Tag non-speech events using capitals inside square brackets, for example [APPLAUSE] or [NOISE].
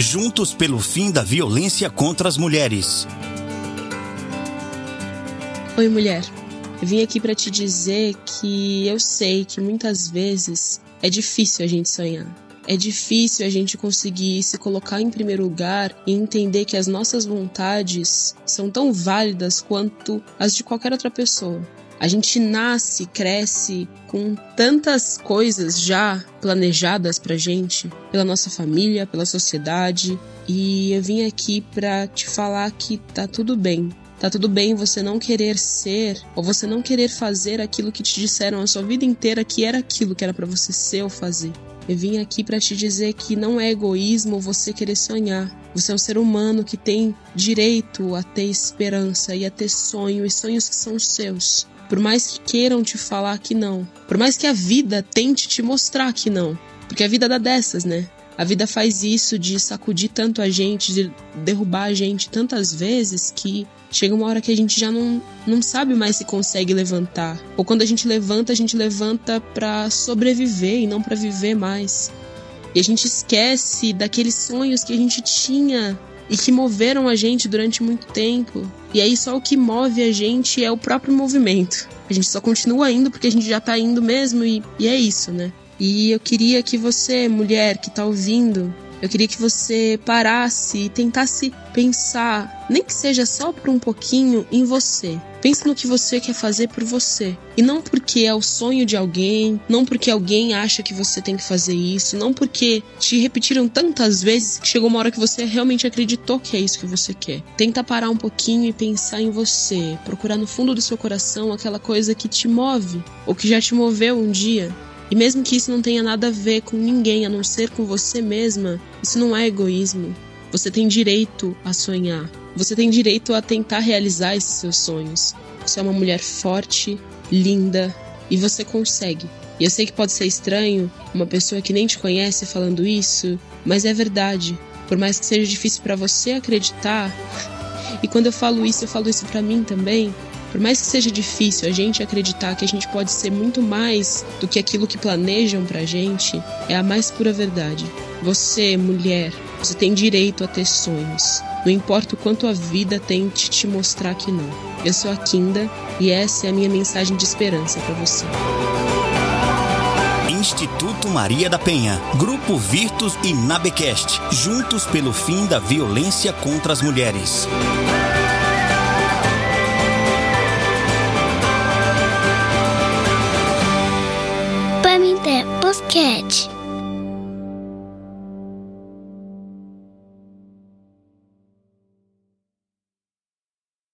Juntos pelo fim da violência contra as mulheres. Oi, mulher. Vim aqui para te dizer que eu sei que muitas vezes é difícil a gente sonhar. É difícil a gente conseguir se colocar em primeiro lugar e entender que as nossas vontades são tão válidas quanto as de qualquer outra pessoa. A gente nasce, cresce com tantas coisas já planejadas pra gente, pela nossa família, pela sociedade, e eu vim aqui pra te falar que tá tudo bem. Tá tudo bem você não querer ser ou você não querer fazer aquilo que te disseram a sua vida inteira que era aquilo que era para você ser ou fazer. Eu vim aqui para te dizer que não é egoísmo você querer sonhar. Você é um ser humano que tem direito a ter esperança e a ter sonho e sonhos que são seus. Por mais que queiram te falar que não. Por mais que a vida tente te mostrar que não. Porque a vida dá dessas, né? A vida faz isso de sacudir tanto a gente, de derrubar a gente tantas vezes que chega uma hora que a gente já não, não sabe mais se consegue levantar. Ou quando a gente levanta, a gente levanta para sobreviver e não para viver mais. E a gente esquece daqueles sonhos que a gente tinha e que moveram a gente durante muito tempo. E aí só o que move a gente é o próprio movimento. A gente só continua indo porque a gente já tá indo mesmo e, e é isso, né? E eu queria que você, mulher que tá ouvindo, eu queria que você parasse e tentasse pensar, nem que seja só por um pouquinho, em você. Pense no que você quer fazer por você. E não porque é o sonho de alguém, não porque alguém acha que você tem que fazer isso, não porque te repetiram tantas vezes que chegou uma hora que você realmente acreditou que é isso que você quer. Tenta parar um pouquinho e pensar em você, procurar no fundo do seu coração aquela coisa que te move, ou que já te moveu um dia. E mesmo que isso não tenha nada a ver com ninguém a não ser com você mesma, isso não é egoísmo. Você tem direito a sonhar. Você tem direito a tentar realizar esses seus sonhos. Você é uma mulher forte, linda e você consegue. E eu sei que pode ser estranho uma pessoa que nem te conhece falando isso, mas é verdade. Por mais que seja difícil para você acreditar, [LAUGHS] e quando eu falo isso, eu falo isso para mim também. Por mais que seja difícil a gente acreditar que a gente pode ser muito mais do que aquilo que planejam pra gente, é a mais pura verdade. Você, mulher, você tem direito a ter sonhos. Não importa o quanto a vida tente te mostrar que não. Eu sou a Kinda e essa é a minha mensagem de esperança para você. Instituto Maria da Penha, Grupo Virtus e Nabecast, juntos pelo fim da violência contra as mulheres. Devil's Catch.